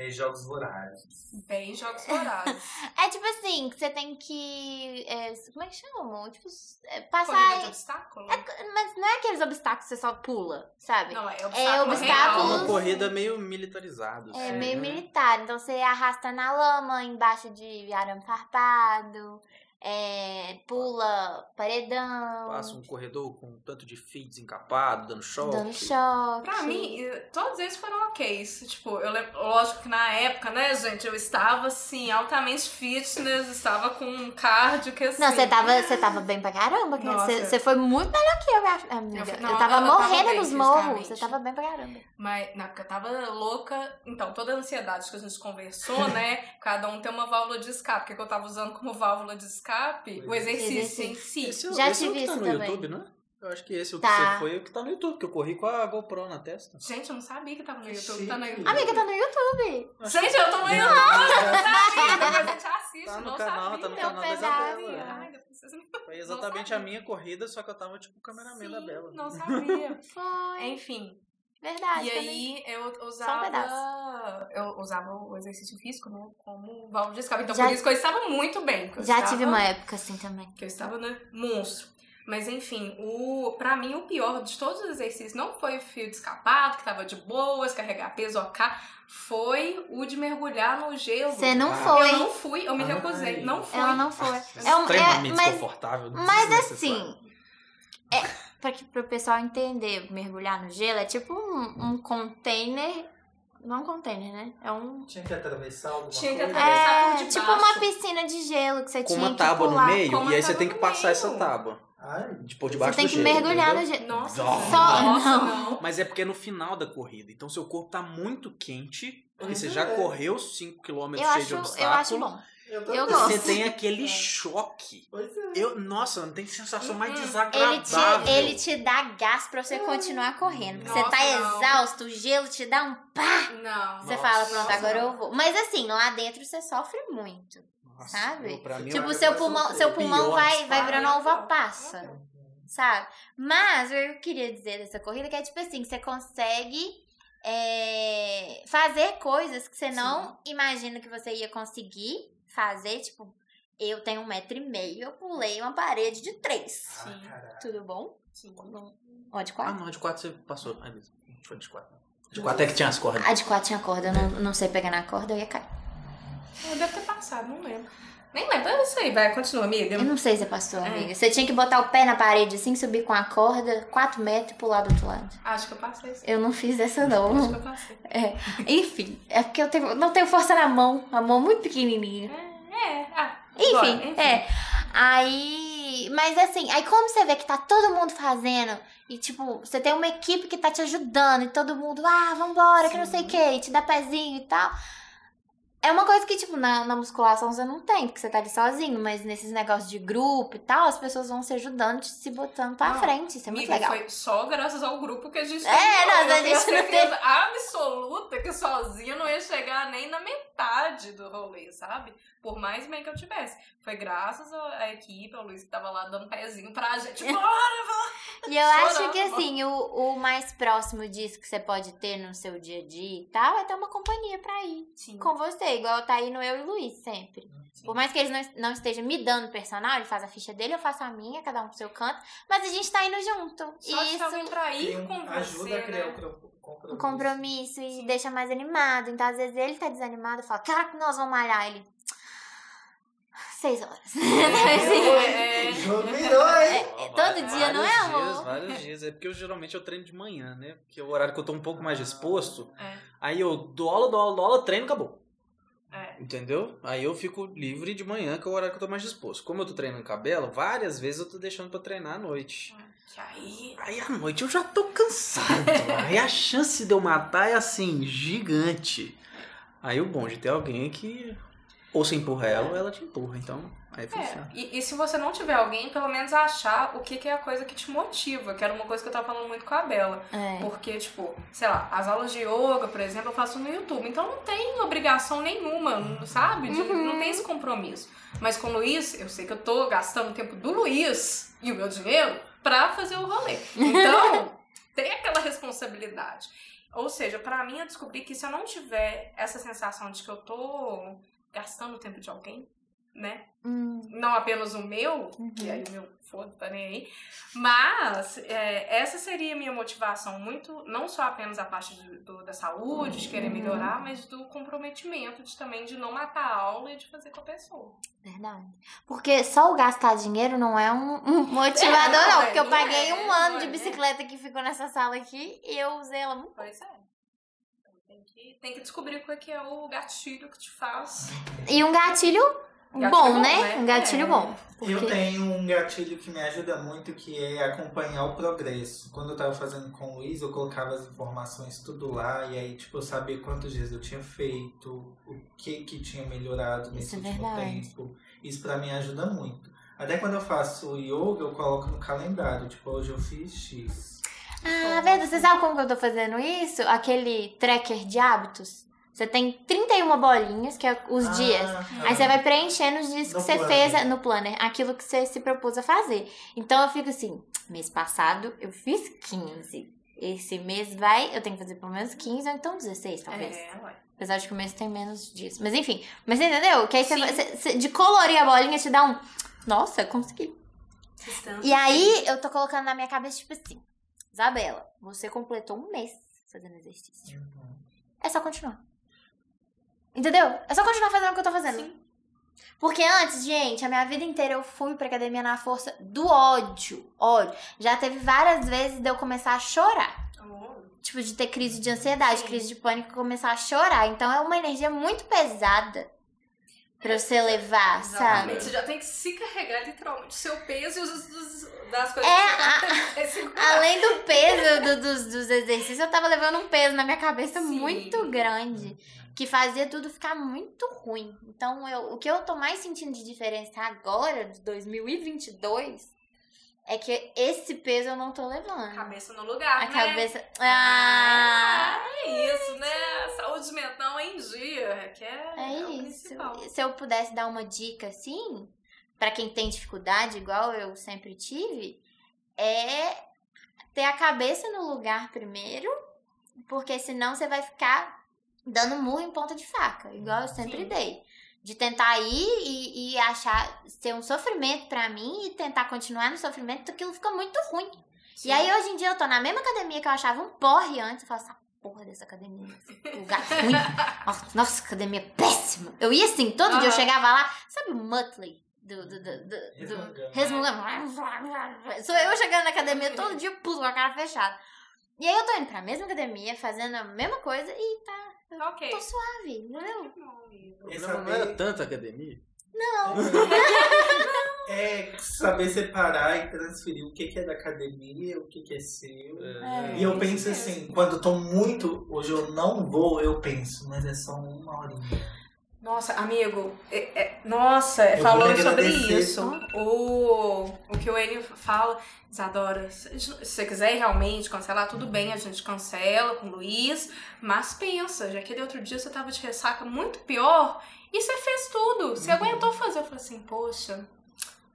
é, jogos vorazes. Bem jogos vorazes. É tipo assim, que você tem que. é, como é que chama? Tipo, é, Corrida de passar. obstáculo? Mas não é aqueles obstáculos que você só pula, sabe? Não, é É obstáculo É obstáculos- uma corrida meio militarizada. É assim, meio né? militar. Então você arrasta na lama, embaixo de arame farpado, é, pula paredão, Passa um corredor com um tanto de fio desencapado, dando choque. dando choque. Pra mim, todos eles foram ok. Tipo, eu lembro, lógico que na época, né, gente, eu estava assim, altamente fitness, estava com um cardio que assim. Não, você tava, você tava bem pra caramba. Você, você foi muito melhor que eu, acho, amiga. Eu- Eu, não, tava eu- eu tava morrendo bem nos morros. Você tava bem pra caramba. Mas na época eu tava louca. Então, toda a ansiedade que a gente conversou, né? Cada um tem uma válvula de escape. O que eu tava usando como válvula de escape? O exercício em si. Esse, é o- Já esse é o tive que tá isso no também. YouTube, não é? Eu acho que esse o que Tá. você foi o que tá no YouTube, que eu corri com a GoPro na testa. Gente, eu não sabia que tava no Que YouTube. Tá no chique. YouTube. Amiga, tá no YouTube. Gente, eu tô no YouTube. Tá mas a gente assiste, Tá no não canal, sabia. tá no Meu canal da pedaço. Isabela. Ai, depois vocês me- Foi exatamente a minha corrida, só que eu tava tipo o cameraman da Bela. Não sabia. Foi. Enfim. Verdade. E também. aí eu Só um usava. pedaço. Eu usava o exercício físico, né? Como válvula de escape. Então Já- por isso que eu estava muito bem. Já estava- tive uma época assim também. Que eu estava, né? Monstro. Mas enfim, o, pra mim o pior de todos os exercícios não foi o fio de escapado, que tava de boas, carregar peso OK, foi o de mergulhar no gelo. Você não Ah. foi. Eu não fui, eu me Ai. recusei. Não fui. Ela não foi. É um, é, Extremamente mas desconfortável. mas assim, é, pra, que, pro pessoal entender, mergulhar no gelo é tipo um, um container. Não é um container, né? É um. Tinha que atravessar alguma Tinha que coisa. atravessar. É por debaixo. tipo uma piscina de gelo que você Com tinha uma que tábua no pular. meio, com uma e aí você tem que passar meio. essa tábua. Ai, De por Você debaixo tem que gelo, mergulhar entendeu? no gelo. Nossa. Só- Nossa, não. não. Mas é porque é no final da corrida. Então seu corpo tá muito quente. Porque você Uhum. já correu 5km Eu cheio de acho, obstáculo. eu acho bom. Eu, gosto. Você tem aquele É. choque. Pois é. Eu, nossa, não tem sensação mais Uhum. Ele desagradável. te, ele te dá gás pra você continuar correndo. Porque você Nossa, tá não. exausto, o gelo te dá um pá. Não. Você Nossa. fala, pronto, agora eu vou. Mas assim, lá dentro você sofre muito. Nossa, sabe? mim, tipo, eu- seu eu pulmão, seu pulmão Pior vai, vai virando uva passa. Sabe? Mas o que eu queria dizer dessa corrida é que é tipo assim, você consegue é, fazer coisas que você não imagina que você ia conseguir fazer, tipo, Eu tenho um metro e meio, eu pulei uma parede de três. Sim. Ah, Tudo bom? Sim. Ó, de Ah, quatro? não, a de 4 você passou. Não foi de 4. De 4 é que tinha as cordas. A de quatro tinha corda, eu não, não sei pegar na corda, eu ia cair. Eu deve ter passado, não lembro. Nem lembro. É isso aí, vai, continua, amiga. Eu não sei se você passou, É. amiga. Você tinha que botar o pé na parede assim, subir com a corda, quatro metros e pular do outro lado. Acho que eu passei sim. Eu não fiz essa, Acho não. que eu passei. É. Enfim, é porque eu tenho, não tenho força na mão, a mão muito pequenininha. É, ah. Enfim, bora, é. Aí. Mas assim, aí como você vê que tá todo mundo fazendo, e tipo, você tem uma equipe que tá te ajudando, e todo mundo, ah, vambora, que não sei o que, te dá pezinho e tal. É uma coisa que, tipo, na, na musculação você não tem, porque você tá ali sozinho, mas nesses negócios de grupo e tal, as pessoas vão se ajudando, se botando pra Não, frente. Isso é muito legal. foi só graças ao grupo que a gente É, terminou. nós, a gente não certeza absoluta que sozinha eu não ia chegar nem na metade do rolê, sabe? Por mais bem que eu tivesse. Foi graças à equipe, ao Luiz que tava lá dando pezinho pra gente. Bora, bora! E eu Chorando, acho que assim, o, o mais próximo disso que você pode ter no seu dia a dia e tal é ter uma companhia pra ir Sim. com você, igual tá indo eu e o Luiz sempre. Por mais que eles não, não estejam me dando personal, ele faz a ficha dele, eu faço a minha, cada um pro seu canto, mas a gente tá indo junto. Só e isso alguém pra ir um- com ajuda você, a criar né? o compromisso. um compromisso e deixa mais animado. Então, às vezes, ele tá desanimado e fala, cara, que nós vamos malhar. Ele. Seis horas. É, é. O jogo virou, hein? É, todo dia, não é, Vários amor? Dias, vários dias. É porque eu geralmente eu treino de manhã, né? Porque é o horário que eu tô um pouco mais disposto. É. Aí eu dou aula, dou aula, dou aula, treino, acabou. É. Entendeu? Aí eu fico livre de manhã, que é o horário que eu tô mais disposto. Como eu tô treinando cabelo, várias vezes eu tô deixando pra treinar à noite. Que aí. Aí à noite eu já tô cansado. aí a chance de eu matar é assim, gigante. Aí o bom de ter alguém que ou você empurra ela ou ela te empurra. Então, aí funciona. É, e, e se você não tiver alguém, pelo menos achar o que, que é a coisa que te motiva, que era uma coisa que eu tava falando muito com a Bela. É. Porque, tipo, sei lá, as aulas de yoga, por exemplo, eu faço no YouTube. Então não tem obrigação nenhuma, sabe? De- Uhum. Não tem esse compromisso. Mas com o Luiz, eu sei que eu tô gastando o tempo do Luiz e o meu dinheiro pra fazer o rolê. Então, tem aquela responsabilidade. Ou seja, pra mim, eu descobri que se eu não tiver essa sensação de que eu tô gastando o tempo de alguém, né? Hum, não apenas o meu, Uhum. que aí o meu foda, tá nem aí. Mas é, essa seria a minha motivação, muito, não só apenas a parte de- do- da saúde, de querer Uhum. melhorar, mas do comprometimento de também de não matar a aula e de fazer com a pessoa. verdade. Porque só o gastar dinheiro não é um, um motivador, É, não, não. é, Porque eu não paguei é, um ano de é. bicicleta que ficou nessa sala aqui e eu usei ela muito. Pois é. Tem que, descobrir o que é o gatilho que te faz. E um gatilho, Gatilho bom, bom, né? né? Um gatilho É. bom. Eu Porque- tenho um gatilho que me ajuda muito, que é acompanhar o progresso. Quando eu tava fazendo com o Luiz, eu colocava as informações tudo lá, e aí, tipo, eu sabia quantos dias eu tinha feito, o que que tinha melhorado nesse Isso é último verdade. tempo. Isso pra mim ajuda muito. Até quando eu faço yoga, eu coloco no calendário, tipo, hoje eu fiz X. Ah, verdade. Você sabe como que eu tô fazendo isso? Aquele tracker de hábitos. Você tem 31 bolinhas, que é os Ah, dias. Aí você vai preenchendo os dias que No você planner. fez no planner, aquilo que você se propôs a fazer. Então eu fico assim, mês passado eu fiz 15. Esse mês vai, eu tenho que fazer pelo menos 15 ou então 16, talvez. É, ué. Apesar de que o mês tem menos dias. Mas enfim, mas você entendeu? Que aí você, você- você- de colorir a bolinha te dá um. Nossa, consegui. E aí eu tô colocando na minha cabeça, tipo assim, Isabela, você completou um mês fazendo exercício. É só continuar. Entendeu? É só continuar fazendo o que eu tô fazendo. Sim. Porque antes, gente, a minha vida inteira eu fui pra academia na força do ódio. Ódio. Já teve várias vezes de eu começar a chorar. Tipo, de ter crise de ansiedade, Sim. crise de pânico e começar a chorar. Então é uma energia muito pesada pra você levar, Exatamente. sabe? Você já tem que se carregar literalmente o seu peso e os, das coisas É, que você vai segurar. Além do peso do- dos, dos exercícios, eu tava levando um peso na minha cabeça Sim. muito grande. Que fazia tudo ficar muito ruim. Então, eu, o que eu tô mais sentindo de diferença agora, de 2022, é que esse peso eu não tô levando. Cabeça no lugar, A né? cabeça. Ah! É isso, né? Saúde mental em dia, que é, É é o isso. principal. Se eu pudesse dar uma dica assim, pra quem tem dificuldade, igual eu sempre tive, é ter a cabeça no lugar primeiro, porque senão você vai ficar dando murro em ponta de faca, igual eu sempre Sim. dei. De tentar ir e, e achar ser um sofrimento pra mim e tentar continuar no sofrimento, aquilo fica muito ruim. Sim. E aí, hoje em dia, eu tô na mesma academia que eu achava um porre antes. Eu falo, essa porra dessa academia, esse lugar ruim. Nossa, academia péssima. Eu ia assim, todo dia eu chegava lá. Sabe o Muttley? Do, do, do, do, do resmungando. Sou eu chegando na academia todo dia, puto, com a cara fechada. E aí eu tô indo pra mesma academia, fazendo a mesma coisa e tá. Ok. Tô suave, entendeu? O problema não era tanta academia? Não. é saber separar e transferir o que é da academia, o que é seu. É, e eu penso assim, quando eu tô muito, hoje eu não vou, eu penso, mas é só uma horinha. Nossa, amigo, é, é, nossa, eu falando sobre isso, o, o que o Enio fala, Isadora, se você quiser realmente cancelar, tudo bem, a gente cancela com o Luiz, mas pensa, já que ele outro dia você tava de ressaca muito pior e você fez tudo, você uhum. aguentou fazer. Eu falei assim, poxa,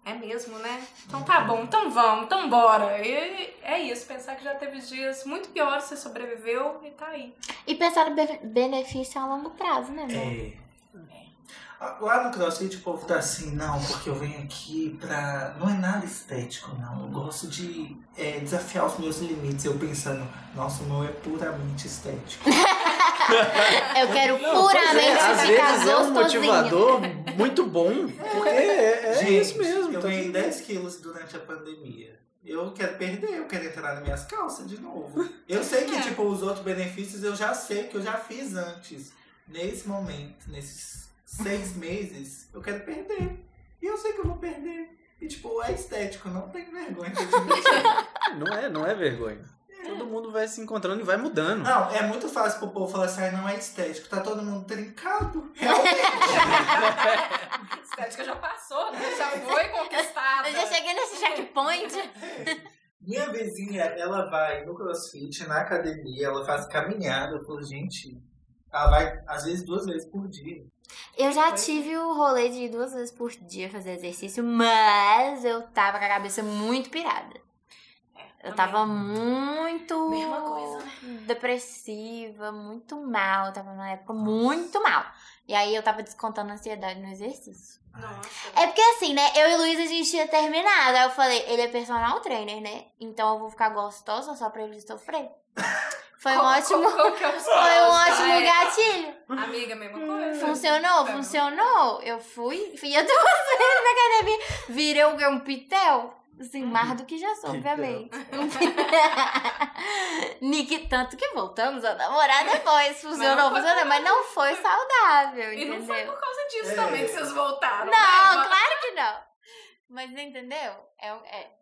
é mesmo, né? Então tá bom, então vamos, então bora. E é isso, pensar que já teve dias muito piores, você sobreviveu e tá aí. E pensar no benefício a longo prazo, né, amor? É. Lá no CrossFit o povo tá assim, não, porque eu venho aqui pra. Não é nada estético, não. Eu gosto de é, desafiar os meus limites. Eu pensando, nossa, o meu é puramente estético. eu quero não, puramente é, Às vezes é um motivador muito bom, porque é, é Gente, isso mesmo. Eu tá ganhei 10 quilos durante a pandemia. Eu quero perder, eu quero entrar nas minhas calças de novo. Eu sei que, é. tipo, os outros benefícios eu já sei que eu já fiz antes. Nesse momento, nesses seis meses, eu quero perder. E eu sei que eu vou perder. E, tipo, é estético, não tem vergonha de admitir. não é, não é vergonha. É. Todo mundo vai se encontrando e vai mudando. Não, é muito fácil pro povo falar assim, não é estético, tá todo mundo trincado. Realmente. estética já passou, né? Já foi conquistada. Eu já cheguei nesse checkpoint. É. Minha vizinha, ela vai no crossfit, na academia, ela faz caminhada. Falo, gente, ela vai às vezes duas vezes por dia. Eu já tive o rolê de duas vezes por dia fazer exercício, mas eu tava com a cabeça muito pirada. É, eu tava muito né? depressiva, muito mal. Eu tava numa época muito mal. E aí eu tava descontando a ansiedade no exercício. Nossa. É porque assim, né? Eu e Luiz a gente tinha terminado. Aí eu falei, ele é personal trainer, né? Então eu vou ficar gostosa só pra ele sofrer. Foi um ótimo. é foi um ótimo gatilho. Amiga, mesma coisa. Funcionou, funcionou. Eu fui, fui duas vezes na academia. Virei um, um pitel. Assim, mais do que já sou, obviamente. Nick, tanto que voltamos a namorar depois. Funcionou, funcionou, mas não foi saudável, e entendeu? Não foi por causa disso é. também que vocês voltaram. Não, né? claro que não. Mas entendeu? É, é,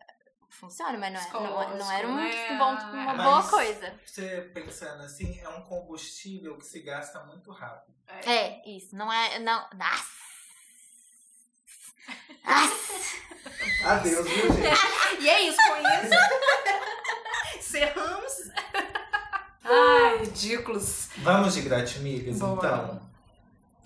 funciona, mas não, é, não, não era um, né? bom, uma mas boa coisa. Você pensando assim, é um combustível que se gasta muito rápido. É, é isso. Não é. Não. Nossa! Nossa! Adeus, viu, gente? e é isso, com isso. Cerramos. Ai, ridículos. Vamos de gratimigas, então.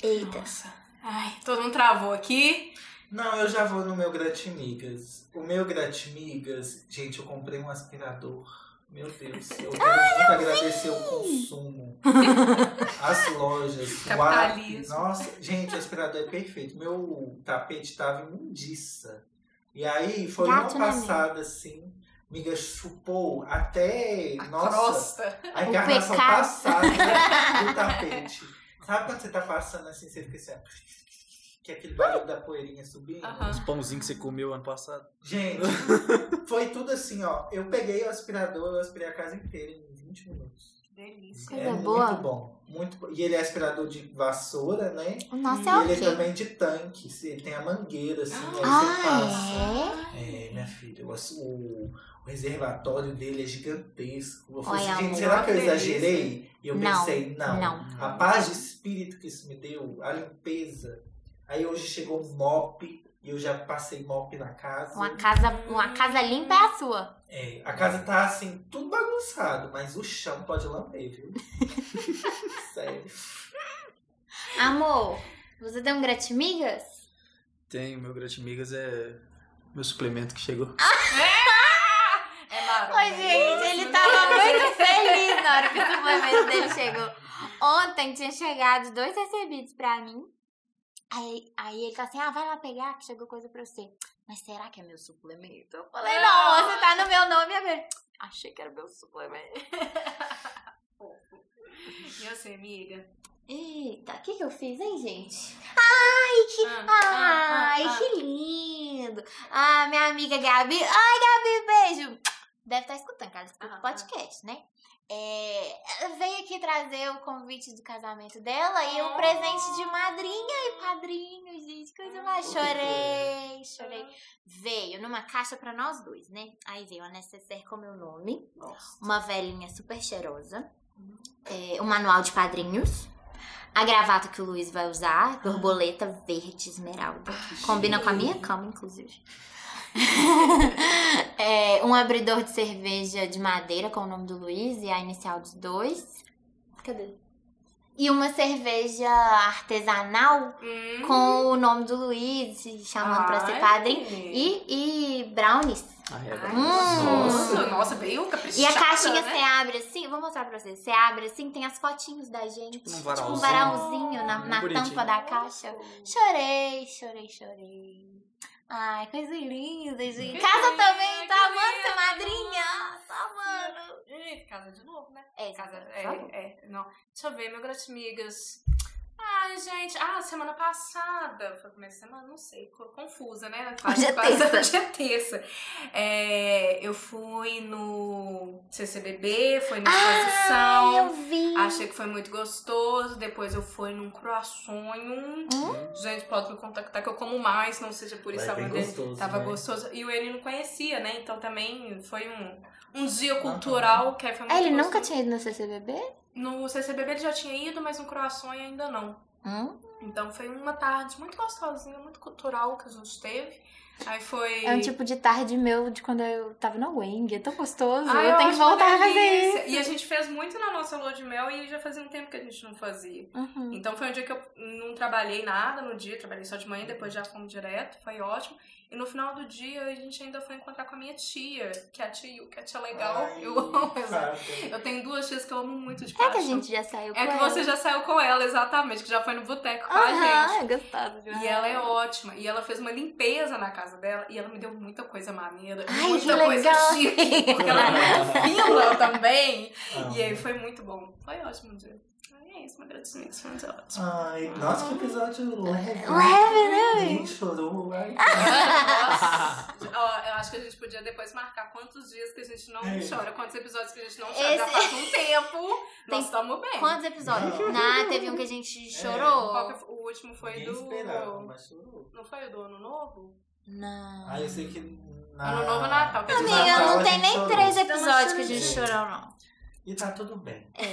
Eita. Nossa. Ai, todo mundo travou aqui. Não, eu já vou no meu Gratimigas. O meu Gratimigas, gente, eu comprei um aspirador. Meu Deus, eu quero muito agradecer o consumo. As lojas. Capitalismo. Nossa, gente, o aspirador é perfeito. Meu tapete tava imundiça. E aí, foi Gato ano passado, assim, miga chupou até. A nossa, crosta. a encarnação passada do tapete. Sabe quando você tá passando assim, você fica assim, que é aquele barulho da poeirinha subindo. Uhum. Os pãozinhos que você comeu ano passado. Gente, foi tudo assim, ó. Eu peguei o aspirador, eu aspirei a casa inteira em 20 minutos. Delícia. É boa. muito bom. Muito bom. E ele é aspirador de vassoura, né? Nossa, e é ele okay. é também de tanque. Ele tem a mangueira, assim, aí ah, você passa. É? é, minha filha. O, o, o reservatório dele é gigantesco. Eu falei assim, gente, será que eu exagerei? E eu não, pensei, não. não. A paz de espírito que isso me deu, a limpeza Aí hoje chegou um mop e eu já passei mop na casa. Uma casa, uma casa limpa é a sua. É, a casa tá assim, tudo bagunçado, mas o chão pode lamber, viu? Sério. Amor, você tem um gratimigas? Tenho, meu gratimigas é meu suplemento que chegou. é. Oi, gente, ele tava muito feliz na hora que o suplemento dele chegou. Ontem tinha chegado dois recebidos pra mim Aí, aí ele tá assim, ah, vai lá pegar que chegou coisa pra você. Mas será que é meu suplemento? Eu falei, não, você tá no meu nome. E achei que era meu suplemento. e você, amiga? Eita, o que que eu fiz, hein, gente? Ai, que, ah, ah ai, ah, ah, que lindo. Ah, minha amiga Gabi. Ai, Gabi, beijo. Deve estar tá escutando, ela escuta o podcast, né? É, veio aqui trazer o convite do casamento dela e um presente de madrinha e padrinho, gente. Coisa mais. Chorei, chorei. Veio numa caixa para nós dois, né? Aí veio a necessaire com meu nome, Nossa. uma velhinha super cheirosa, é, um manual de padrinhos. A gravata que o Luiz vai usar, borboleta verde esmeralda. Combina com a minha cama, inclusive. um abridor de cerveja de madeira com o nome do Luiz e a inicial dos dois. Cadê? E uma cerveja artesanal hum. com o nome do Luiz, chamando Ai. pra ser padrinho. E, e brownies. Ah, é hum. Nossa, nossa, veio caprichada, E a caixinha né? você abre assim, vou mostrar pra vocês. Você abre assim, tem as fotinhos da gente. Tipo um varalzinho, tipo um varalzinho na, na tampa da caixa. Chorei, chorei, chorei. Ai, coisa linda, gente. Casa também, tá amando ser madrinha? Tá amando. Gente, casa de novo, né? É, casa. É, é, não. Deixa eu ver, meu amigas. Ai, gente. Ah, semana passada. Foi começo de semana? Não sei. Confusa, né? Quase, hoje é terça. Hoje é terça. É, eu fui no CCBB, foi na exposição. Ah, eu vi. Achei que foi muito gostoso. Depois eu fui num croissonho. Hum? Gente, pode me contactar que eu como mais, não seja por isso. Tava, gostoso, tava né? gostoso. E o ele não conhecia, né? Então também foi um, um dia cultural que foi muito ah, ele gostoso. nunca tinha ido no CCBB? No CCBB ele já tinha ido, mas no croissant ainda não. Hum? Então foi uma tarde muito gostosinha, muito cultural que a gente teve. Aí foi. É um tipo de tarde meu de quando eu tava na Wing. É tão gostoso. Ai, eu, eu tenho que voltar a fazer isso. E a gente fez muito na nossa lua de mel e já fazia um tempo que a gente não fazia. Uhum. Então foi um dia que eu não trabalhei nada no dia, trabalhei só de manhã, depois já fomos direto, foi ótimo. E no final do dia a gente ainda foi encontrar com a minha tia, que é a tia, que é a tia legal. Ai, eu amo ela. Eu tenho duas tias que eu amo muito de paixão. É que a gente já saiu com ela. É que você já saiu com ela, exatamente, que já foi no boteco com a gente. É gostoso demais. E ela é ótima. E ela fez uma limpeza na casa dela e ela me deu muita coisa maneira. Ai, muita coisa chique. Porque ela é muito fina também. E aí foi muito bom. Foi ótimo o dia isso, agradecimentos foi muito ótimo. Ai, nossa, que episódio leve. Leve, né? A gente chorou. Ai. Ó, eu acho que a gente podia depois marcar quantos dias que a gente não é. chora, quantos episódios que a gente não chora. Esse... Já faz um tempo, nós estamos bem. Quantos episódios? Não, teve um que a gente chorou. É. o último foi Ninguém do... esperava, mas chorou. Não foi o do Ano Novo? Não. Ah, eu sei que... Na... Ano Novo Natal. Que Amiga, Natal, não tem nem chorou. três episódios que a gente chorou, não. E tá tudo bem. É.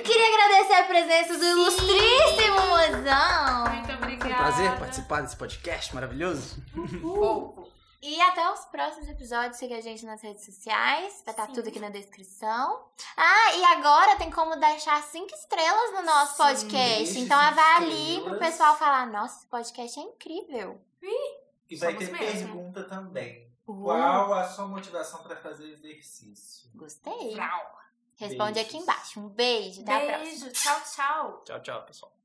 Queria agradecer a presença do Sim. ilustríssimo mozão. Muito obrigada. Foi um prazer participar desse podcast maravilhoso. Uhul. E até os próximos episódios. Siga a gente nas redes sociais. Vai estar tá tudo aqui na descrição. Ah, e agora tem como deixar cinco estrelas no nosso Sim, podcast. Então avalie pro pessoal falar: nossa, esse podcast é incrível. E vai ter mesmo. pergunta também. Uhum. Qual a sua motivação para fazer exercício? Gostei. Responde Beijos. aqui embaixo. Um beijo. Até beijo. a próxima. Tchau, tchau. Tchau, tchau, pessoal.